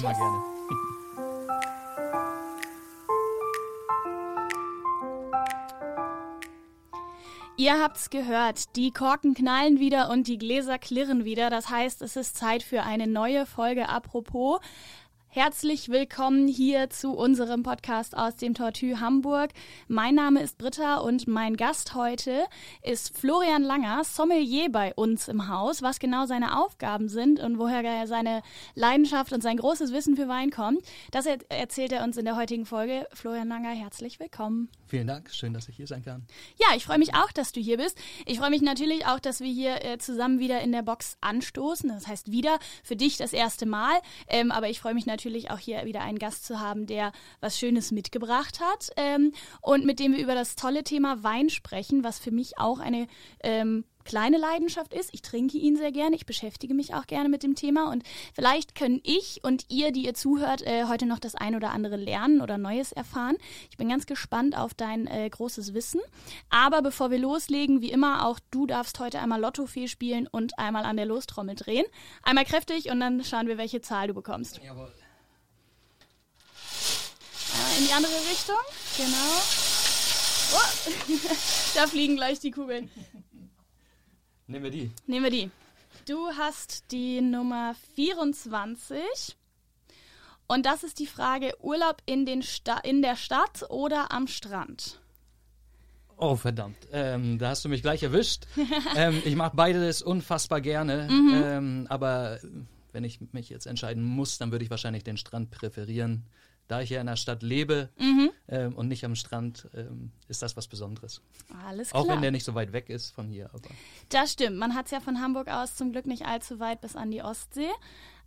Immer gerne. Ihr habt's gehört, die Korken knallen wieder und die Gläser klirren wieder. Das heißt, es ist Zeit für eine neue Folge Apropos. Herzlich willkommen hier zu unserem Podcast aus dem Tortue Hamburg. Mein Name ist Britta und mein Gast heute ist Florian Langer, Sommelier bei uns im Haus. Was genau seine Aufgaben sind und woher seine Leidenschaft und sein großes Wissen für Wein kommt, das erzählt er uns in der heutigen Folge. Florian Langer, herzlich willkommen. Vielen Dank, schön, dass ich hier sein kann. Ja, ich freue mich auch, dass du hier bist. Ich freue mich natürlich auch, dass wir hier äh, zusammen wieder in der Box anstoßen. Das heißt wieder für dich das erste Mal, ähm, aber ich freue mich natürlich auch hier wieder einen Gast zu haben, der was Schönes mitgebracht hat ähm, und mit dem wir über das tolle Thema Wein sprechen, was für mich auch eine ähm, kleine Leidenschaft ist. Ich trinke ihn sehr gerne, ich beschäftige mich auch gerne mit dem Thema und vielleicht können ich und ihr, die ihr zuhört, äh, heute noch das ein oder andere lernen oder Neues erfahren. Ich bin ganz gespannt auf dein äh, großes Wissen. Aber bevor wir loslegen, wie immer, auch du darfst heute einmal Lottofee spielen und einmal an der Lostrommel drehen. Einmal kräftig und dann schauen wir, welche Zahl du bekommst. Jawohl. Ja, in die andere Richtung. Genau. Oh. da fliegen gleich die Kugeln. Nehmen wir die. Nehmen wir die. Du hast die Nummer 24. Und das ist die Frage: Urlaub in, den Sta in der Stadt oder am Strand? Oh, verdammt. Ähm, da hast du mich gleich erwischt. ähm, ich mache beides unfassbar gerne. Mhm. Ähm, aber wenn ich mich jetzt entscheiden muss, dann würde ich wahrscheinlich den Strand präferieren da ich ja in der Stadt lebe mhm. ähm, und nicht am Strand, ähm, ist das was Besonderes. Alles klar. Auch wenn der nicht so weit weg ist von hier. Aber. Das stimmt. Man hat es ja von Hamburg aus zum Glück nicht allzu weit bis an die Ostsee.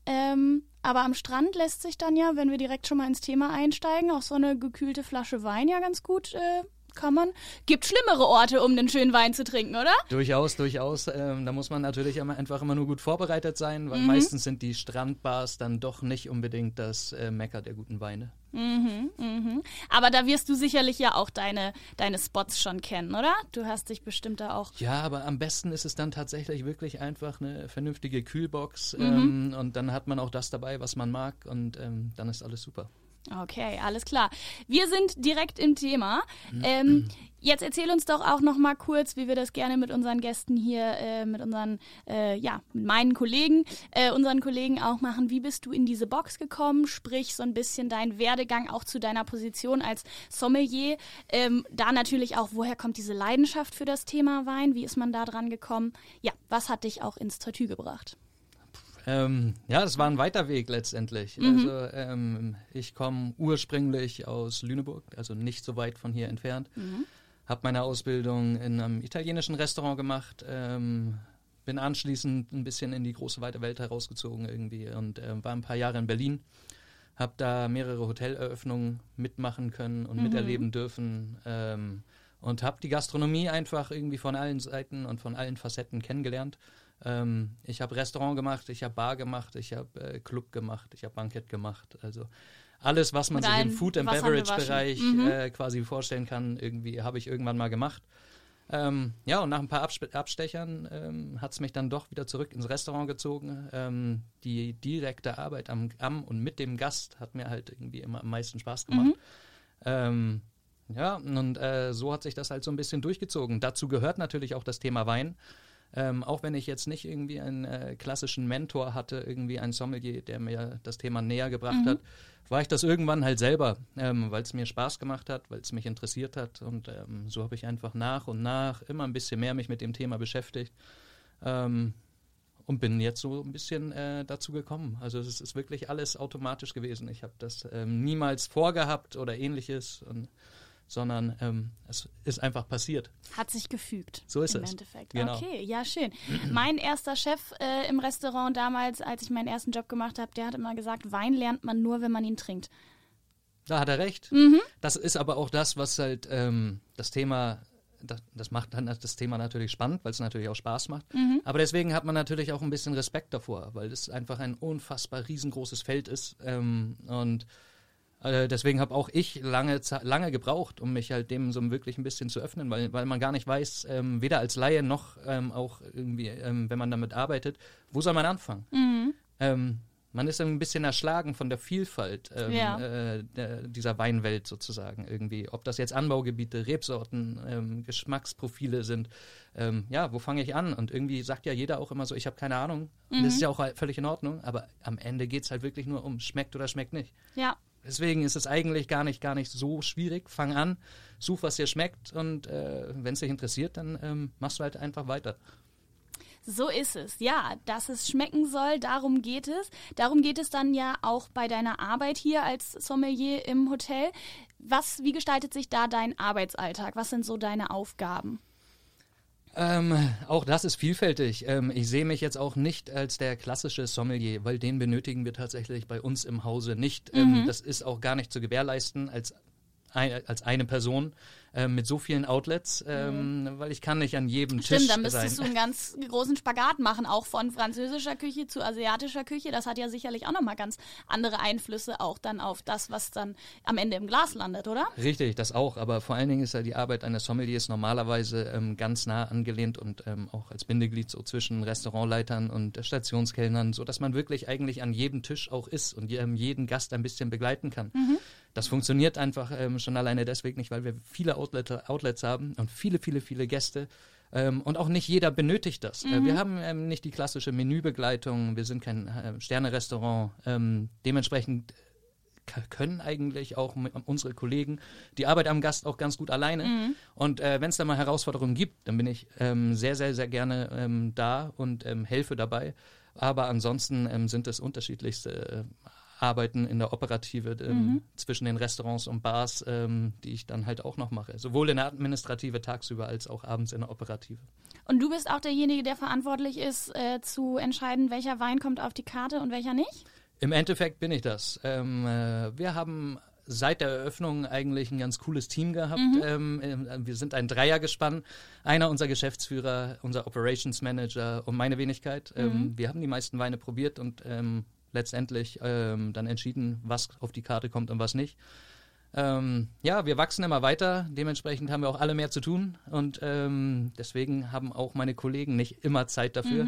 Ähm, aber am Strand lässt sich dann ja, wenn wir direkt schon mal ins Thema einsteigen, auch so eine gekühlte Flasche Wein ja ganz gut äh, kann man. Gibt schlimmere Orte, um den schönen Wein zu trinken, oder? Durchaus, durchaus. Ähm, da muss man natürlich immer, einfach immer nur gut vorbereitet sein, weil mhm. meistens sind die Strandbars dann doch nicht unbedingt das äh, Mecker der guten Weine. Mhm, mhm. Aber da wirst du sicherlich ja auch deine, deine Spots schon kennen, oder? Du hast dich bestimmt da auch. Ja, aber am besten ist es dann tatsächlich wirklich einfach eine vernünftige Kühlbox mhm. ähm, und dann hat man auch das dabei, was man mag und ähm, dann ist alles super. Okay, alles klar. Wir sind direkt im Thema. Ähm, jetzt erzähl uns doch auch noch mal kurz, wie wir das gerne mit unseren Gästen hier, äh, mit unseren, äh, ja, mit meinen Kollegen, äh, unseren Kollegen auch machen. Wie bist du in diese Box gekommen? Sprich so ein bisschen dein Werdegang auch zu deiner Position als Sommelier. Ähm, da natürlich auch, woher kommt diese Leidenschaft für das Thema Wein? Wie ist man da dran gekommen? Ja, was hat dich auch ins Tattoo gebracht? Ähm, ja, das war ein weiter Weg letztendlich. Mhm. Also ähm, ich komme ursprünglich aus Lüneburg, also nicht so weit von hier entfernt. Mhm. Habe meine Ausbildung in einem italienischen Restaurant gemacht. Ähm, bin anschließend ein bisschen in die große weite Welt herausgezogen irgendwie und äh, war ein paar Jahre in Berlin. Habe da mehrere Hoteleröffnungen mitmachen können und mhm. miterleben dürfen. Ähm, und habe die Gastronomie einfach irgendwie von allen Seiten und von allen Facetten kennengelernt. Ähm, ich habe Restaurant gemacht, ich habe Bar gemacht, ich habe äh, Club gemacht, ich habe Bankett gemacht. Also alles, was man Mit sich im Food and Beverage Bereich mhm. äh, quasi vorstellen kann, irgendwie habe ich irgendwann mal gemacht. Ähm, ja, und nach ein paar Abspe Abstechern ähm, hat es mich dann doch wieder zurück ins Restaurant gezogen. Ähm, die direkte Arbeit am, am, und mit dem Gast hat mir halt irgendwie immer am meisten Spaß gemacht. Mhm. Ähm, ja, und äh, so hat sich das halt so ein bisschen durchgezogen. Dazu gehört natürlich auch das Thema Wein. Ähm, auch wenn ich jetzt nicht irgendwie einen äh, klassischen Mentor hatte, irgendwie einen Sommelier, der mir das Thema näher gebracht mhm. hat, war ich das irgendwann halt selber, ähm, weil es mir Spaß gemacht hat, weil es mich interessiert hat. Und ähm, so habe ich einfach nach und nach immer ein bisschen mehr mich mit dem Thema beschäftigt. Ähm, und bin jetzt so ein bisschen äh, dazu gekommen. Also es ist wirklich alles automatisch gewesen. Ich habe das ähm, niemals vorgehabt oder ähnliches. Und sondern ähm, es ist einfach passiert. Hat sich gefügt. So ist im es. Endeffekt. Genau. Okay, ja, schön. mein erster Chef äh, im Restaurant damals, als ich meinen ersten Job gemacht habe, der hat immer gesagt, Wein lernt man nur, wenn man ihn trinkt. Da hat er recht. Mhm. Das ist aber auch das, was halt ähm, das Thema das, das, macht dann das Thema natürlich spannend, weil es natürlich auch Spaß macht. Mhm. Aber deswegen hat man natürlich auch ein bisschen Respekt davor, weil es einfach ein unfassbar riesengroßes Feld ist. Ähm, und äh, deswegen habe auch ich lange, lange gebraucht, um mich halt dem so wirklich ein bisschen zu öffnen, weil, weil man gar nicht weiß, ähm, weder als Laie noch ähm, auch irgendwie, ähm, wenn man damit arbeitet, wo soll man anfangen? Mhm. Ähm, man ist ein bisschen erschlagen von der Vielfalt ähm, Ja. äh, der, dieser Weinwelt sozusagen irgendwie. Ob das jetzt Anbaugebiete, Rebsorten, ähm, Geschmacksprofile sind. Ja, wo fange ich an? Und irgendwie sagt ja jeder auch immer so, ich habe keine Ahnung. Und das ist ja auch völlig in Ordnung. Aber am Ende geht es halt wirklich nur um schmeckt oder schmeckt nicht. Ja. Deswegen ist es eigentlich gar nicht, gar nicht so schwierig. Fang an, such, was dir schmeckt und äh, wenn es dich interessiert, dann ähm, machst du halt einfach weiter. So ist es. Ja, dass es schmecken soll, darum geht es. Darum geht es dann ja auch bei deiner Arbeit hier als Sommelier im Hotel. Was, wie gestaltet sich da dein Arbeitsalltag? Was sind so deine Aufgaben? Ähm, auch das ist vielfältig. Ähm, ich sehe mich jetzt auch nicht als der klassische Sommelier, weil den benötigen wir tatsächlich bei uns im Hause nicht. Ähm, das ist auch gar nicht zu gewährleisten als, als eine Person ähm, mit so vielen Outlets, ähm, weil ich kann nicht an jedem Tisch Stimmt, dann müsstest sein. du einen ganz großen Spagat machen, auch von französischer Küche zu asiatischer Küche. Das hat ja sicherlich auch nochmal ganz andere Einflüsse auch dann auf das, was dann am Ende im Glas landet, oder? Richtig, das auch. Aber vor allen Dingen ist ja die Arbeit eines Sommeliers normalerweise ähm, ganz nah angelehnt und ähm, auch als Bindeglied so zwischen Restaurantleitern und Stationskellnern, so dass man wirklich eigentlich an jedem Tisch auch ist und ähm, jeden Gast ein bisschen begleiten kann. Das funktioniert einfach ähm, schon alleine deswegen nicht, weil wir viele Outlet, Outlets haben und viele, viele, viele Gäste. Ähm, und auch nicht jeder benötigt das. Äh, wir haben ähm, nicht die klassische Menübegleitung, wir sind kein äh, Sterne-Restaurant. Ähm, dementsprechend k- können eigentlich auch unsere Kollegen die Arbeit am Gast auch ganz gut alleine. Und äh, wenn es da mal Herausforderungen gibt, dann bin ich ähm, sehr, sehr, sehr gerne ähm, da und ähm, helfe dabei. Aber ansonsten ähm, sind es unterschiedlichste äh, Arbeiten in der Operative ähm, zwischen den Restaurants und Bars, ähm, die ich dann halt auch noch mache. Sowohl in der Administrative tagsüber als auch abends in der Operative. Und du bist auch derjenige, der verantwortlich ist, äh, zu entscheiden, welcher Wein kommt auf die Karte und welcher nicht? Im Endeffekt bin ich das. Ähm, äh, wir haben seit der Eröffnung eigentlich ein ganz cooles Team gehabt. Ähm, äh, wir sind ein Dreiergespann. Einer unser Geschäftsführer, unser Operations Manager und meine Wenigkeit. Ähm, wir haben die meisten Weine probiert und ähm, letztendlich ähm, dann entschieden, was auf die Karte kommt und was nicht. Ähm, ja, wir wachsen immer weiter. Dementsprechend haben wir auch alle mehr zu tun. Und ähm, deswegen haben auch meine Kollegen nicht immer Zeit dafür.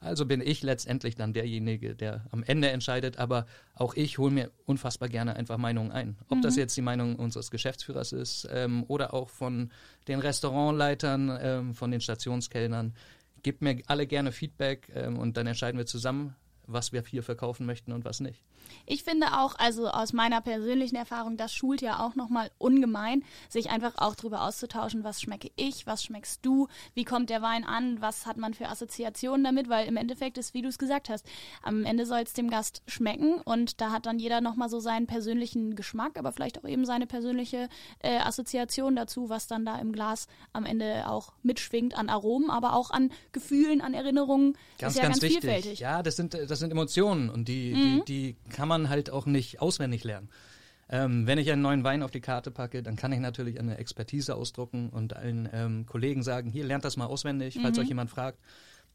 Also bin ich letztendlich dann derjenige, der am Ende entscheidet. Aber auch ich hole mir unfassbar gerne einfach Meinungen ein. Ob das jetzt die Meinung unseres Geschäftsführers ist ähm, oder auch von den Restaurantleitern, ähm, von den Stationskellnern. Gebt mir alle gerne Feedback ähm, und dann entscheiden wir zusammen, was wir hier verkaufen möchten und was nicht. Ich finde auch, also aus meiner persönlichen Erfahrung, das schult ja auch nochmal ungemein, sich einfach auch darüber auszutauschen, was schmecke ich, was schmeckst du, wie kommt der Wein an, was hat man für Assoziationen damit, weil im Endeffekt ist, wie du es gesagt hast, am Ende soll es dem Gast schmecken und da hat dann jeder nochmal so seinen persönlichen Geschmack, aber vielleicht auch eben seine persönliche äh, Assoziation dazu, was dann da im Glas am Ende auch mitschwingt an Aromen, aber auch an Gefühlen, an Erinnerungen. Ganz, ist ja ganz, ganz wichtig. vielfältig. Ja, das sind, das sind Emotionen und die, die, die kann man halt auch nicht auswendig lernen. Ähm, wenn ich einen neuen Wein auf die Karte packe, dann kann ich natürlich eine Expertise ausdrucken und allen ähm, Kollegen sagen, hier lernt das mal auswendig, falls euch jemand fragt.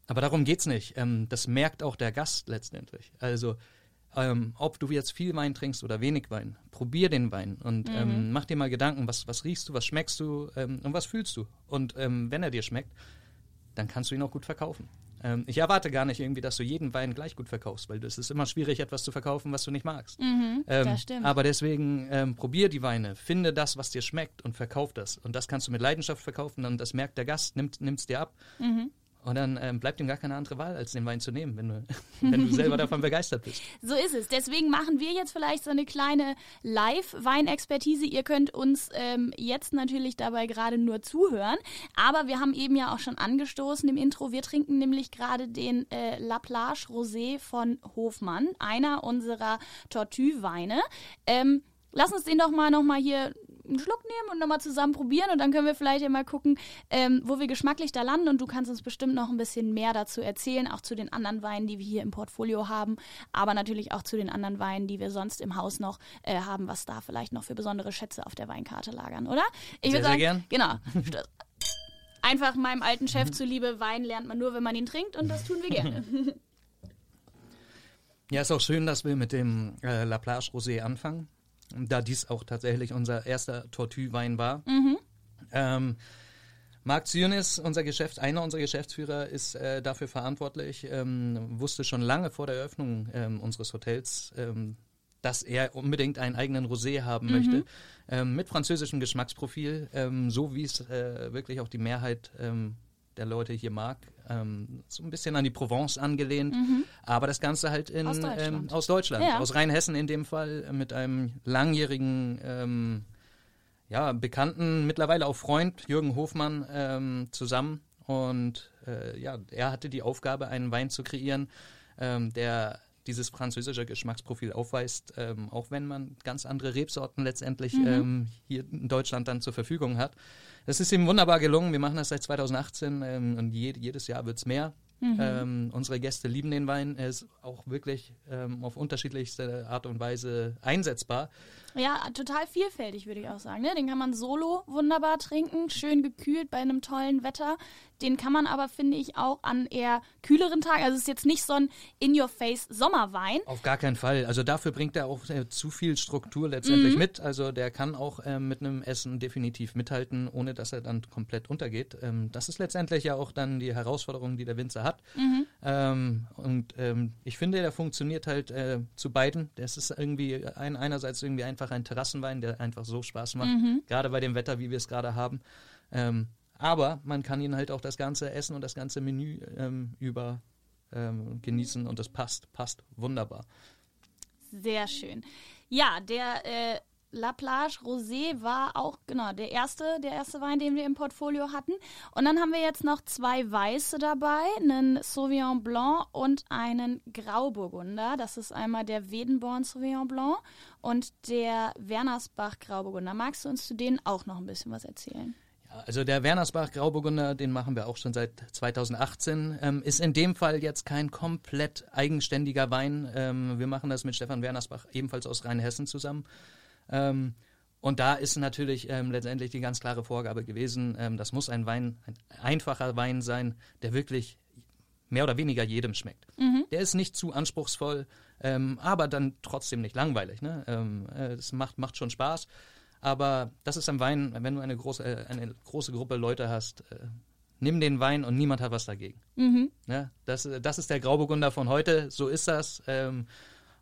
Aber darum geht's nicht. Ähm, das merkt auch der Gast letztendlich. Also ähm, ob du jetzt viel Wein trinkst oder wenig Wein, probier den Wein und ähm, mach dir mal Gedanken, was, was riechst du, was schmeckst du ähm, und was fühlst du. Und wenn er dir schmeckt, dann kannst du ihn auch gut verkaufen. Ähm, ich erwarte gar nicht irgendwie, dass du jeden Wein gleich gut verkaufst, weil es ist immer schwierig, etwas zu verkaufen, was du nicht magst. ähm, das stimmt. Aber deswegen ähm, probier die Weine, finde das, was dir schmeckt und verkauf das. Und das kannst du mit Leidenschaft verkaufen und das merkt der Gast, nimmt es dir ab. Mhm. Und dann ähm, bleibt ihm gar keine andere Wahl, als den Wein zu nehmen, wenn du, wenn du selber davon begeistert bist. So ist es. Deswegen machen wir jetzt vielleicht so eine kleine Live-Weinexpertise. Ihr könnt uns ähm, jetzt natürlich dabei gerade nur zuhören. Aber wir haben eben ja auch schon angestoßen im Intro. Wir trinken nämlich gerade den äh, La Plage Rosé von Hofmann, einer unserer Tortue-Weine. Ähm, lass uns den doch mal noch mal hier einen Schluck nehmen und nochmal zusammen probieren und dann können wir vielleicht ja mal gucken, ähm, wo wir geschmacklich da landen und du kannst uns bestimmt noch ein bisschen mehr dazu erzählen, auch zu den anderen Weinen, die wir hier im Portfolio haben, aber natürlich auch zu den anderen Weinen, die wir sonst im Haus noch äh, haben, was da vielleicht noch für besondere Schätze auf der Weinkarte lagern, oder? Ich Sehr, würd sehr gern. Genau. Einfach meinem alten Chef zuliebe, Wein lernt man nur, wenn man ihn trinkt und das tun wir gerne. Ja, ist auch schön, dass wir mit dem äh, La Plage Rosé anfangen, da dies auch tatsächlich unser erster Tortue-Wein war. Ähm, Marc Zionis, unser Geschäft, einer unserer Geschäftsführer, ist äh, dafür verantwortlich, ähm, wusste schon lange vor der Eröffnung ähm, unseres Hotels, ähm, dass er unbedingt einen eigenen Rosé haben mhm. möchte, ähm, mit französischem Geschmacksprofil, ähm, so wie es äh, wirklich auch die Mehrheit ähm, der Leute hier mag. Ähm, so ein bisschen an die Provence angelehnt, mhm. aber das Ganze halt in, aus Deutschland, ähm, aus, Deutschland ja. aus Rheinhessen in dem Fall, äh, mit einem langjährigen, ähm, ja, bekannten, mittlerweile auch Freund, Jürgen Hofmann, ähm, zusammen. Und äh, ja, er hatte die Aufgabe, einen Wein zu kreieren, ähm, der dieses französische Geschmacksprofil aufweist, ähm, auch wenn man ganz andere Rebsorten letztendlich mhm. ähm, hier in Deutschland dann zur Verfügung hat. Das ist ihm wunderbar gelungen. Wir machen das seit 2018 ähm, und je, jedes Jahr wird es mehr. Mhm. Ähm, unsere Gäste lieben den Wein. Er ist auch wirklich ähm, auf unterschiedlichste Art und Weise einsetzbar. Ja, total vielfältig, würde ich auch sagen. Ne? Den kann man solo wunderbar trinken, schön gekühlt bei einem tollen Wetter. Den kann man aber, finde ich, auch an eher kühleren Tagen. Also es ist jetzt nicht so ein In-Your-Face-Sommerwein. Auf gar keinen Fall. Also dafür bringt er auch äh, zu viel Struktur letztendlich mhm. mit. Also der kann auch äh, mit einem Essen definitiv mithalten, ohne dass er dann komplett untergeht. Ähm, das ist letztendlich ja auch dann die Herausforderung, die der Winzer hat. Mhm. Ähm, und ähm, ich finde, der funktioniert halt äh, zu beiden. Das ist irgendwie ein, einerseits irgendwie einfach ein Terrassenwein, der einfach so Spaß macht, mhm. gerade bei dem Wetter, wie wir es gerade haben. Ähm, aber man kann ihn halt auch das ganze Essen und das ganze Menü ähm, über ähm, genießen und das passt, passt wunderbar. Sehr schön. Ja, der äh, La Plage Rosé war auch genau der erste, der erste Wein, den wir im Portfolio hatten. Und dann haben wir jetzt noch zwei weiße dabei, einen Sauvignon Blanc und einen Grauburgunder. Das ist einmal der Wedenborn Sauvignon Blanc und der Wernersbach Grauburgunder. Magst du uns zu denen auch noch ein bisschen was erzählen? Also der Wernersbach Grauburgunder, den machen wir auch schon seit 2018, ähm, ist in dem Fall jetzt kein komplett eigenständiger Wein. Ähm, wir machen das mit Stefan Wernersbach ebenfalls aus Rheinhessen zusammen. Ähm, und da ist natürlich ähm, letztendlich die ganz klare Vorgabe gewesen, ähm, das muss ein Wein, ein einfacher Wein sein, der wirklich mehr oder weniger jedem schmeckt. Mhm. Der ist nicht zu anspruchsvoll, ähm, aber dann trotzdem nicht langweilig. Ne? äh, das macht, macht schon Spaß. Aber das ist ein Wein, wenn du eine große, äh, eine große Gruppe Leute hast, äh, nimm den Wein und niemand hat was dagegen. Mhm. Ja, das, das ist der Grauburgunder von heute, so ist das. Ähm,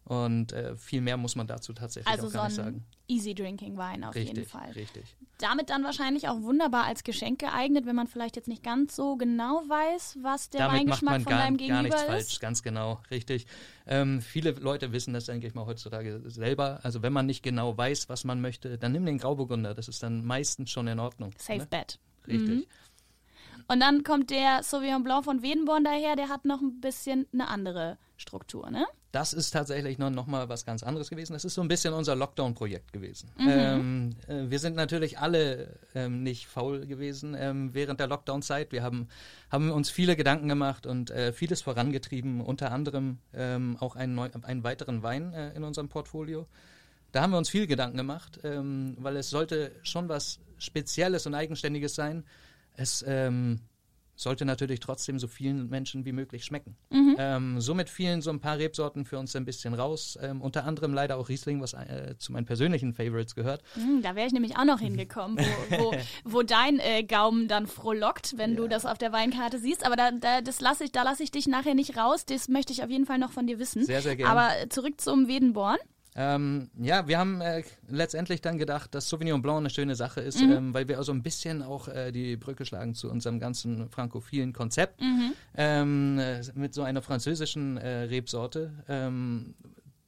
und äh, viel mehr muss man dazu tatsächlich also auch gar so nicht sagen. Easy Drinking Wein auf richtig, jeden Fall. Richtig. Damit dann wahrscheinlich auch wunderbar als Geschenk geeignet, wenn man vielleicht jetzt nicht ganz so genau weiß, was der Damit Weingeschmack macht man von gar, deinem Gegenüber gar nichts ist. falsch, ganz genau, richtig. Ähm, viele Leute wissen das, denke ich mal, heutzutage selber. Also wenn man nicht genau weiß, was man möchte, dann nimm den Grauburgunder. Das ist dann meistens schon in Ordnung. Safe ne? bet. Richtig. Mhm. Und dann kommt der Sauvignon Blanc von Wedenborn daher, der hat noch ein bisschen eine andere Struktur, ne? Das ist tatsächlich noch, noch mal was ganz anderes gewesen. Das ist so ein bisschen unser Lockdown-Projekt gewesen. Mhm. Ähm, äh, wir sind natürlich alle ähm, nicht faul gewesen ähm, während der Lockdown-Zeit. Wir haben, haben uns viele Gedanken gemacht und äh, vieles vorangetrieben, unter anderem ähm, auch einen, neu, einen weiteren Wein äh, in unserem Portfolio. Da haben wir uns viel Gedanken gemacht, ähm, weil es sollte schon was Spezielles und Eigenständiges sein es ähm, sollte natürlich trotzdem so vielen Menschen wie möglich schmecken. Mhm. Ähm, somit fielen so ein paar Rebsorten für uns ein bisschen raus. Ähm, unter anderem leider auch Riesling, was äh, zu meinen persönlichen Favorites gehört. Mhm, da wäre ich nämlich auch noch hingekommen, wo, wo, wo dein äh, Gaumen dann frohlockt, wenn ja. du das auf der Weinkarte siehst. Aber da, da, das lass ich, da lasse ich dich nachher nicht raus. Das möchte ich auf jeden Fall noch von dir wissen. Sehr, sehr gerne. Aber zurück zum Wedenborn. Ähm, ja, wir haben äh, letztendlich dann gedacht, dass Sauvignon Blanc eine schöne Sache ist, mhm. ähm, weil wir also ein bisschen auch äh, die Brücke schlagen zu unserem ganzen frankophilen Konzept mhm. ähm, äh, mit so einer französischen äh, Rebsorte. Ähm,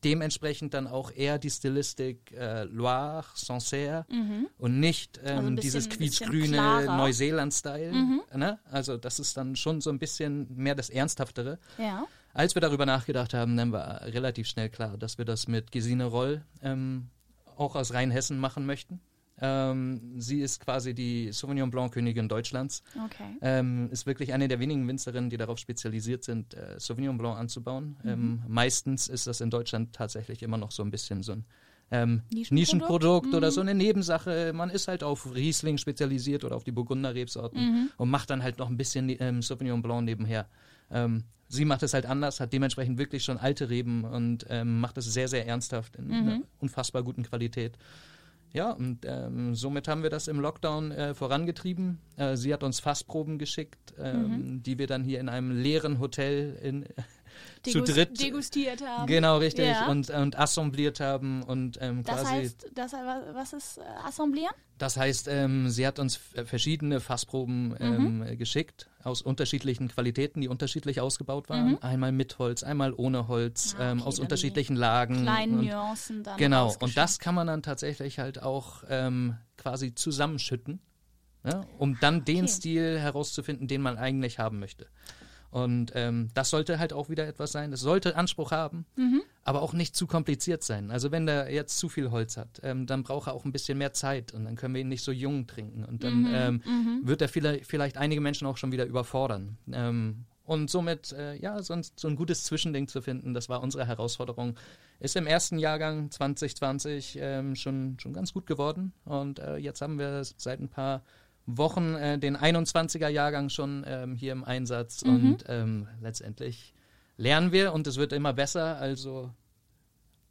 dementsprechend dann auch eher die Stilistik äh, Loire, Sancerre mhm. und nicht also bisschen, dieses quietschgrüne Neuseeland-Style. Mhm. Ne? Also das ist dann schon so ein bisschen mehr das Ernsthaftere. Ja. Als wir darüber nachgedacht haben, dann war relativ schnell klar, dass wir das mit Gesine Roll ähm, auch aus Rheinhessen machen möchten. Ähm, sie ist quasi die Sauvignon Blanc Königin Deutschlands. Okay. Ähm, ist wirklich eine der wenigen Winzerinnen, die darauf spezialisiert sind, äh, Sauvignon Blanc anzubauen. Mhm. Ähm, meistens ist das in Deutschland tatsächlich immer noch so ein bisschen so ein ähm, Nischenprodukt, Nischenprodukt mhm. oder so eine Nebensache. Man ist halt auf Riesling spezialisiert oder auf die Burgunder Rebsorten mhm. und macht dann halt noch ein bisschen ähm, Sauvignon Blanc nebenher. Ähm, sie macht es halt anders, hat dementsprechend wirklich schon alte Reben und ähm, macht es sehr, sehr ernsthaft in mhm. einer unfassbar guten Qualität. ja, und ähm, somit haben wir das im Lockdown äh, vorangetrieben. Äh, sie hat uns Fassproben geschickt, ähm, mhm. die wir dann hier in einem leeren Hotel in, zu dritt degustiert haben. Genau, richtig. Ja. Und, und assembliert haben und ähm, das Heißt, das, was ist äh, assemblieren? Das heißt, ähm, sie hat uns verschiedene Fassproben ähm, mhm. geschickt aus unterschiedlichen Qualitäten, die unterschiedlich ausgebaut waren. Mhm. Einmal mit Holz, einmal ohne Holz, ah, ähm, okay, aus unterschiedlichen Lagen. Kleinen und, Nuancen dann. Genau, und das kann man dann tatsächlich halt auch ähm, quasi zusammenschütten, ja, um dann den okay. Stil herauszufinden, den man eigentlich haben möchte. Und ähm, das sollte halt auch wieder etwas sein. Das sollte Anspruch haben, mhm. aber auch nicht zu kompliziert sein. Also wenn der jetzt zu viel Holz hat, ähm, dann braucht er auch ein bisschen mehr Zeit und dann können wir ihn nicht so jung trinken. Und dann mhm. Ähm, mhm. wird er vielleicht, vielleicht einige Menschen auch schon wieder überfordern. Ähm, und somit, äh, ja, sonst so ein gutes Zwischending zu finden, das war unsere Herausforderung. Ist im ersten Jahrgang 2020 ähm, schon, schon ganz gut geworden. Und äh, jetzt haben wir seit ein paar Wochen äh, den 21er Jahrgang schon ähm, hier im Einsatz mhm. und ähm, letztendlich lernen wir und es wird immer besser. Also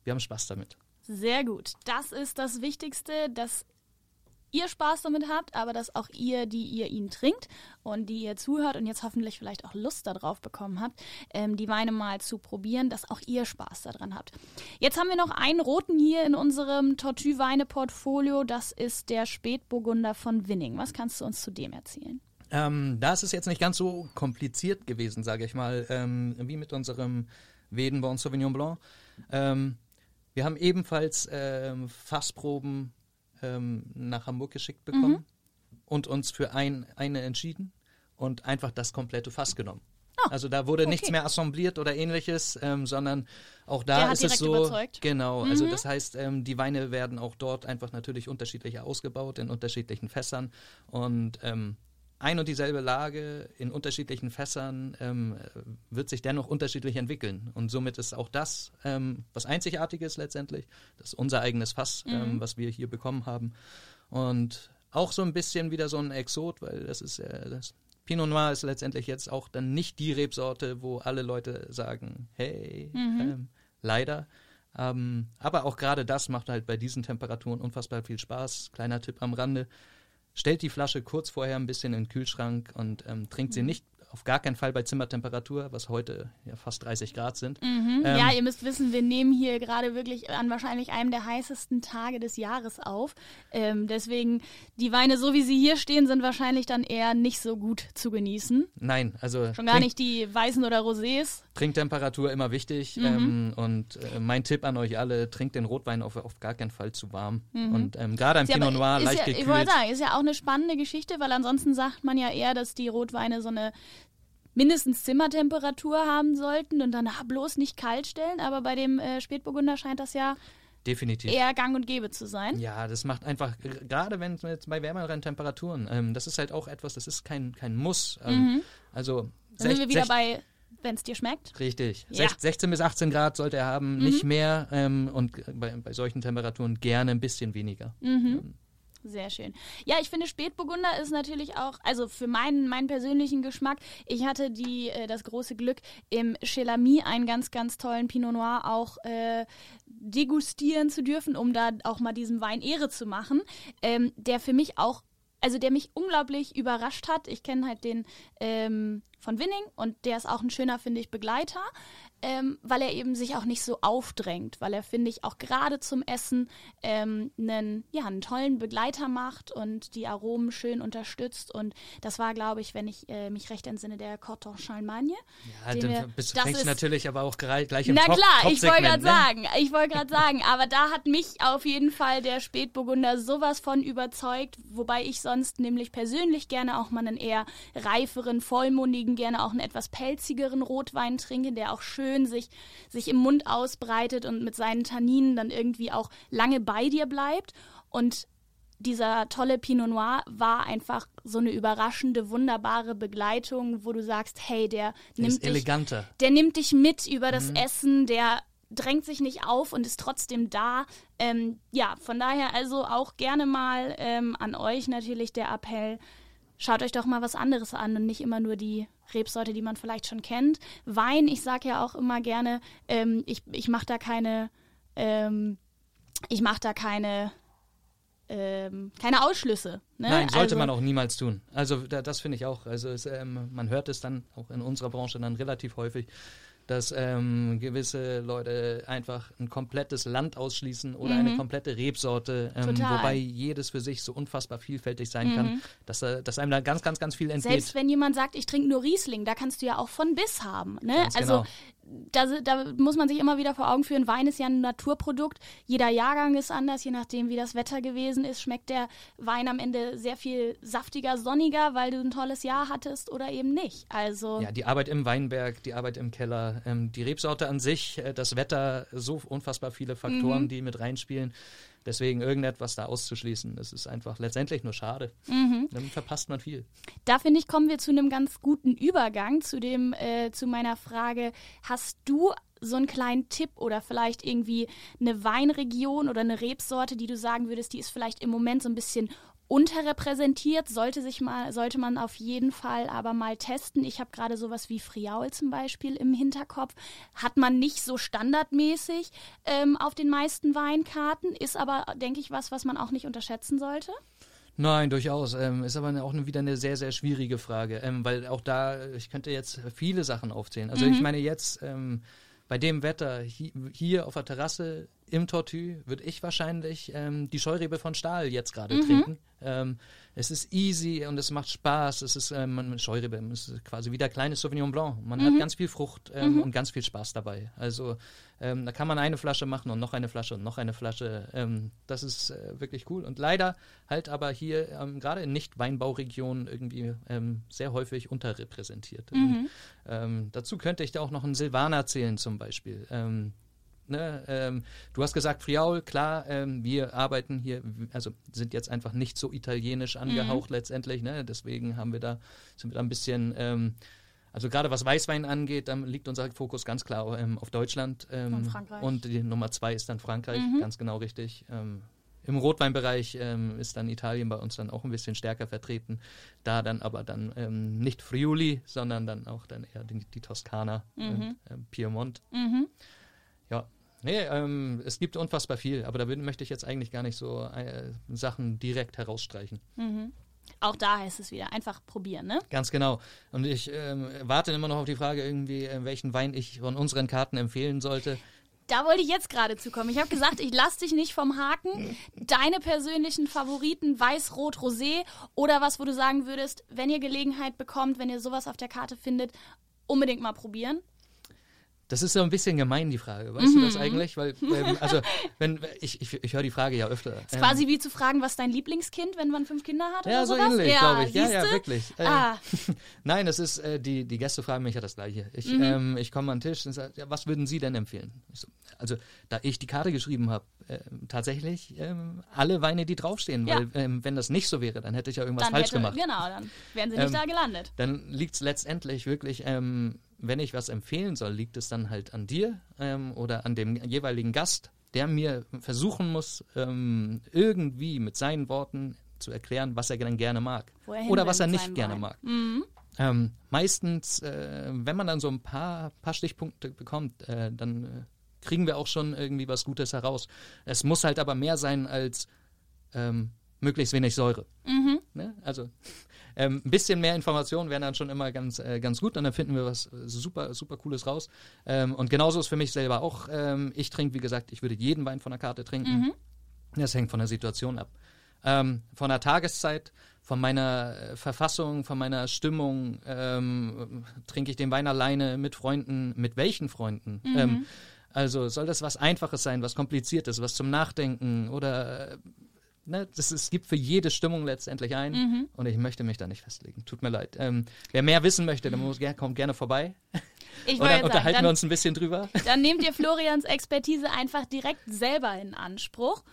wir haben Spaß damit. Sehr gut. Das ist das Wichtigste, dass ihr Spaß damit habt, aber dass auch ihr, die ihr ihn trinkt und die ihr zuhört und jetzt hoffentlich vielleicht auch Lust darauf bekommen habt, ähm, die Weine mal zu probieren, dass auch ihr Spaß daran habt. Jetzt haben wir noch einen roten hier in unserem Tortue-Weine-Portfolio. Das ist der Spätburgunder von Winning. Was kannst du uns zu dem erzählen? Ähm, da ist es jetzt nicht ganz so kompliziert gewesen, sage ich mal, ähm, wie mit unserem Wedenborn Sauvignon Blanc. Ähm, wir haben ebenfalls ähm, Fassproben ähm, nach Hamburg geschickt bekommen mhm. und uns für ein, eine entschieden und einfach das komplette Fass genommen. Oh, also da wurde okay. nichts mehr assembliert oder ähnliches, ähm, sondern auch da ist es so. Überzeugt. Genau, also mhm. also das heißt, ähm, die Weine werden auch dort einfach natürlich unterschiedlicher ausgebaut in unterschiedlichen Fässern und ähm, ein und dieselbe Lage in unterschiedlichen Fässern ähm, wird sich dennoch unterschiedlich entwickeln. Und somit ist auch das ähm, was Einzigartiges letztendlich. Das ist unser eigenes Fass, ähm, mhm. ähm, was wir hier bekommen haben. Und auch so ein bisschen wieder so ein Exot, weil das ist äh, das Pinot Noir ist letztendlich jetzt auch dann nicht die Rebsorte, wo alle Leute sagen, hey, mhm. Ähm, leider. Ähm, aber auch gerade das macht halt bei diesen Temperaturen unfassbar viel Spaß. Kleiner Tipp am Rande stellt die Flasche kurz vorher ein bisschen in den Kühlschrank und ähm, trinkt sie mhm. nicht auf gar keinen Fall bei Zimmertemperatur, was heute ja fast 30 Grad sind. Mhm. Ähm, ja, ihr müsst wissen, wir nehmen hier gerade wirklich an wahrscheinlich einem der heißesten Tage des Jahres auf. Ähm, deswegen, die Weine, so wie sie hier stehen, sind wahrscheinlich dann eher nicht so gut zu genießen. Nein, also. Schon gar nicht die weißen oder Rosés. Trinktemperatur immer wichtig. Mhm. Ähm, und äh, mein Tipp an euch alle, trinkt den Rotwein auf, auf gar keinen Fall zu warm. Mhm. Und ähm, gerade ein ja, Pinot Noir leicht ja, gekühlt. Ich wollte sagen, ist ja auch eine spannende Geschichte, weil ansonsten sagt man ja eher, dass die Rotweine so eine mindestens Zimmertemperatur haben sollten und dann bloß nicht kalt stellen. Aber bei dem äh, Spätburgunder scheint das ja Definitiv. eher gang und gäbe zu sein. Ja, das macht einfach, gerade wenn jetzt bei wärmeren Temperaturen, ähm, das ist halt auch etwas, das ist kein, kein Muss. Ähm, mhm. Also dann sind wir wieder bei wenn es dir schmeckt. Richtig. Ja. 16 bis 18 Grad sollte er haben, mhm. nicht mehr. Ähm, und bei, bei, solchen Temperaturen gerne ein bisschen weniger. Mhm. Sehr schön. Ja, ich finde Spätburgunder ist natürlich auch, also für meinen, meinen persönlichen Geschmack, ich hatte die, äh, das große Glück, im Chelamy einen ganz, ganz tollen Pinot Noir auch äh, degustieren zu dürfen, um da auch mal diesem Wein Ehre zu machen, ähm, der für mich auch also der mich unglaublich überrascht hat. Ich kenne halt den ähm, von Winning und der ist auch ein schöner, finde ich, Begleiter ähm, weil er eben sich auch nicht so aufdrängt, weil er, finde ich, auch gerade zum Essen ähm, einen, ja, einen tollen Begleiter macht und die Aromen schön unterstützt. Und das war, glaube ich, wenn ich äh, mich recht entsinne, der Corton Charlemagne. Ja, dann wir, bist, du fängst natürlich aber auch gleich im Na Top, klar, ich wollte gerade ne? sagen, ich wollte gerade sagen, aber da hat mich auf jeden Fall der Spätburgunder sowas von überzeugt, wobei ich sonst nämlich persönlich gerne auch mal einen eher reiferen, vollmundigen, gerne auch einen etwas pelzigeren Rotwein trinke, der auch schön schön sich, sich im Mund ausbreitet und mit seinen Tanninen dann irgendwie auch lange bei dir bleibt. Und dieser tolle Pinot Noir war einfach so eine überraschende, wunderbare Begleitung, wo du sagst, hey, der, der nimmt dich, der nimmt dich mit über das mhm. Essen, der drängt sich nicht auf und ist trotzdem da. Ähm, ja, von daher also auch gerne mal ähm, an euch natürlich der Appell, schaut euch doch mal was anderes an und nicht immer nur die Rebsorte, die man vielleicht schon kennt. Wein, ich sage ja auch immer gerne, ähm, ich, ich mache da keine, ähm, ich mache da keine ähm, keine Ausschlüsse. Ne? Nein, sollte also, man auch niemals tun. Also da, das finde ich auch. Also es, ähm, man hört es dann auch in unserer Branche dann relativ häufig, dass ähm, gewisse Leute einfach ein komplettes Land ausschließen oder mhm. eine komplette Rebsorte, ähm, wobei jedes für sich so unfassbar vielfältig sein mhm. kann, dass, äh, dass einem da ganz, ganz, ganz viel entgeht. Selbst wenn jemand sagt, ich trinke nur Riesling, da kannst du ja auch von bis haben. Ne? also genau da, da, muss man sich immer wieder vor Augen führen, Wein ist ja ein Naturprodukt. Jeder Jahrgang ist anders, je nachdem, wie das Wetter gewesen ist, schmeckt der Wein am Ende sehr viel saftiger, sonniger, weil du ein tolles Jahr hattest oder eben nicht. Also ja, die Arbeit im Weinberg, die Arbeit im Keller, ähm, die Rebsorte an sich, äh, das Wetter, so unfassbar viele Faktoren, mhm. die mit reinspielen. Deswegen irgendetwas da auszuschließen, das ist einfach letztendlich nur schade. Mhm. Dann verpasst man viel. Da finde ich, kommen wir zu einem ganz guten Übergang zu dem, äh, zu meiner Frage, hast du so einen kleinen Tipp oder vielleicht irgendwie eine Weinregion oder eine Rebsorte, die du sagen würdest, die ist vielleicht im Moment so ein bisschen unterrepräsentiert, sollte sich mal, sollte man auf jeden Fall aber mal testen. Ich habe gerade sowas wie Friaul zum Beispiel im Hinterkopf. Hat man nicht so standardmäßig ähm, auf den meisten Weinkarten, ist aber, denke ich, was, was man auch nicht unterschätzen sollte. Nein, durchaus. Ähm, ist aber auch wieder eine sehr, sehr schwierige Frage, ähm, weil auch da, ich könnte jetzt viele Sachen aufzählen. Also mhm. ich meine jetzt, ähm, bei dem Wetter hier, hier auf der Terrasse im Tortue würde ich wahrscheinlich ähm, die Scheurebe von Stahl jetzt gerade mhm. trinken. Ähm, es ist easy und es macht Spaß. Es ist ähm, Scheurebe, es ist quasi wie der kleine Sauvignon Blanc. Man mhm. hat ganz viel Frucht ähm, mhm. und ganz viel Spaß dabei. Also ähm, da kann man eine Flasche machen und noch eine Flasche und noch eine Flasche. Ähm, das ist äh, wirklich cool. Und leider halt aber hier gerade in Nicht-Weinbauregionen irgendwie sehr häufig unterrepräsentiert. Mhm. Dazu könnte ich da auch noch einen Silvaner zählen zum Beispiel Ne? Ähm, du hast gesagt, Friaul, klar, ähm, wir arbeiten hier, also sind jetzt einfach nicht so italienisch angehaucht mhm. letztendlich, ne? deswegen haben wir da, sind wir da ein bisschen, ähm, also gerade was Weißwein angeht, dann liegt unser Fokus ganz klar ähm, auf Deutschland. Ähm, und Frankreich. Und die Nummer zwei ist dann Frankreich, mhm. ganz genau richtig. Ähm, Im Rotweinbereich ist dann Italien bei uns dann auch ein bisschen stärker vertreten. Da dann aber dann nicht Friuli, sondern dann auch dann eher die, die Toskana, mhm. äh, Piemont. Mhm. Nee, ähm, es gibt unfassbar viel, aber da möchte ich jetzt eigentlich gar nicht so äh, Sachen direkt herausstreichen. Mhm. Auch da heißt es wieder, einfach probieren, ne? Ganz genau. Und ich ähm, warte immer noch auf die Frage, irgendwie, äh, welchen Wein ich von unseren Karten empfehlen sollte. Da wollte ich jetzt gerade zukommen. Ich habe gesagt, ich lasse dich nicht vom Haken. Deine persönlichen Favoriten, Weiß, Rot, Rosé oder was, wo du sagen würdest, wenn ihr Gelegenheit bekommt, wenn ihr sowas auf der Karte findet, unbedingt mal probieren. Das ist so ein bisschen gemein, die Frage. Weißt mhm. du das mhm. eigentlich? Weil, ähm, also, wenn, ich, ich, ich höre die Frage ja öfter. Ist ähm, quasi wie zu fragen, was dein Lieblingskind, wenn man fünf Kinder hat? Ja, so sowas? ähnlich, ja, glaube ich. Ja, ja, wirklich. Äh, ah. Nein, das ist, äh, die, die Gäste fragen mich ja das Gleiche. Ich, mhm. ähm, ich komme an den Tisch und sage, ja, was würden Sie denn empfehlen? So, also, da ich die Karte geschrieben habe, äh, tatsächlich ähm, alle Weine, die draufstehen. Ja. Weil, ähm, wenn das nicht so wäre, dann hätte ich ja irgendwas dann falsch hätte, gemacht. Genau, dann wären Sie nicht da gelandet. Dann liegt es letztendlich wirklich wenn ich was empfehlen soll, liegt es dann halt an dir ähm, oder an dem jeweiligen Gast, der mir versuchen muss, ähm, irgendwie mit seinen Worten zu erklären, was er dann gerne mag oder was er nicht gerne Wein. mag. Mhm. Ähm, meistens, äh, wenn man dann so ein paar, paar Stichpunkte bekommt, äh, dann äh, kriegen wir auch schon irgendwie was Gutes heraus. Es muss halt aber mehr sein als ähm, möglichst wenig Säure. Mhm. Ne? Also ähm, ein bisschen mehr Informationen wären dann schon immer ganz, äh, ganz gut und dann finden wir was äh, super, super Cooles raus. Ähm, und genauso ist für mich selber auch. Ähm, ich trinke, wie gesagt, ich würde jeden Wein von der Karte trinken. Mhm. Das hängt von der Situation ab. Ähm, von der Tageszeit, von meiner äh, Verfassung, von meiner Stimmung, ähm, trinke ich den Wein alleine, mit Freunden, mit welchen Freunden? Mhm. Ähm, also soll das was Einfaches sein, was Kompliziertes, was zum Nachdenken oder ne, das, es gibt für jede Stimmung letztendlich ein mhm. und ich möchte mich da nicht festlegen. Tut mir leid. Ähm, wer mehr wissen möchte, dann muss, kommt gerne vorbei. Ich und dann unterhalten dann, wir uns ein bisschen drüber. Dann nehmt ihr Florians Expertise einfach direkt selber in Anspruch.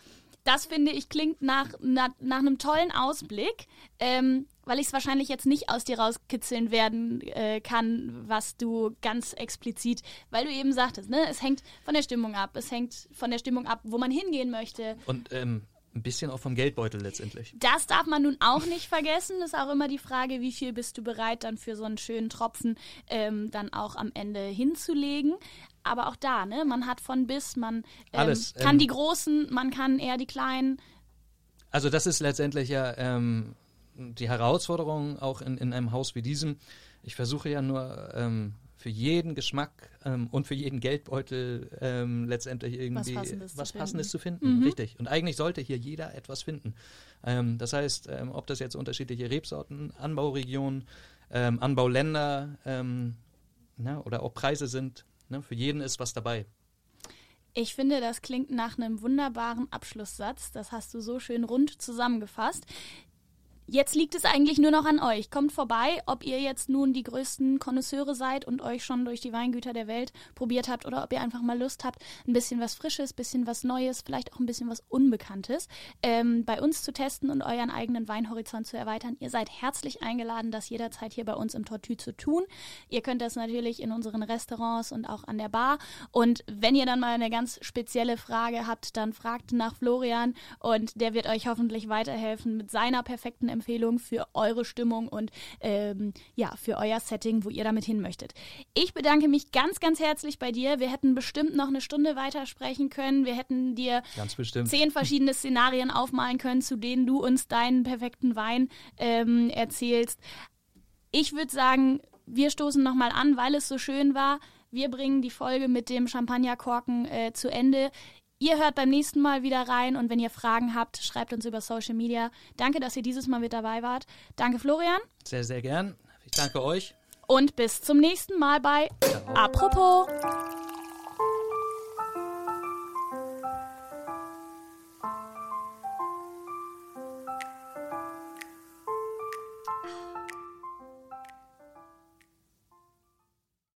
Das finde ich klingt nach, nach, nach einem tollen Ausblick, ähm, weil ich es wahrscheinlich jetzt nicht aus dir rauskitzeln werden äh, kann, was du ganz explizit, weil du eben sagtest, ne, es hängt von der Stimmung ab, es hängt von der Stimmung ab, wo man hingehen möchte. Und ähm, ein bisschen auch vom Geldbeutel letztendlich. Das darf man nun auch nicht vergessen. Das ist auch immer die Frage, wie viel bist du bereit, dann für so einen schönen Tropfen ähm, dann auch am Ende hinzulegen. Aber auch da, ne, man hat von bis, man ähm, Alles, kann ähm, die Großen, man kann eher die Kleinen. Also das ist letztendlich ja ähm, die Herausforderung auch in, in einem Haus wie diesem. Ich versuche ja nur ähm, für jeden Geschmack ähm, und für jeden Geldbeutel ähm, letztendlich irgendwie was Passendes, was zu, Passendes finden. zu finden. Mhm. Richtig. Und eigentlich sollte hier jeder etwas finden. Ähm, das heißt, ähm, ob das jetzt unterschiedliche Rebsorten, Anbauregionen, ähm, Anbauländer ähm, na, oder auch Preise sind, ne, für jeden ist was dabei. Ich finde, das klingt nach einem wunderbaren Abschlusssatz. Das hast du so schön rund zusammengefasst. Jetzt liegt es eigentlich nur noch an euch. Kommt vorbei, ob ihr jetzt nun die größten Konnoisseure seid und euch schon durch die Weingüter der Welt probiert habt oder ob ihr einfach mal Lust habt, ein bisschen was Frisches, ein bisschen was Neues, vielleicht auch ein bisschen was Unbekanntes ähm, bei uns zu testen und euren eigenen Weinhorizont zu erweitern. Ihr seid herzlich eingeladen, das jederzeit hier bei uns im Tortue zu tun. Ihr könnt das natürlich in unseren Restaurants und auch an der Bar. Und wenn ihr dann mal eine ganz spezielle Frage habt, dann fragt nach Florian und der wird euch hoffentlich weiterhelfen mit seiner perfekten Empfehlung für eure Stimmung und ähm, ja, für euer Setting, wo ihr damit hin möchtet. Ich bedanke mich ganz, ganz herzlich bei dir. Wir hätten bestimmt noch eine Stunde weitersprechen können. Wir hätten dir zehn verschiedene Szenarien aufmalen können, zu denen du uns deinen perfekten Wein ähm, erzählst. Ich würde sagen, wir stoßen nochmal an, weil es so schön war. Wir bringen die Folge mit dem Champagnerkorken äh, zu Ende. Ihr hört beim nächsten Mal wieder rein und wenn ihr Fragen habt, schreibt uns über Social Media. Danke, dass ihr dieses Mal mit dabei wart. Danke, Florian. Sehr, sehr gern. Ich danke euch. Und bis zum nächsten Mal bei Ciao. Apropos.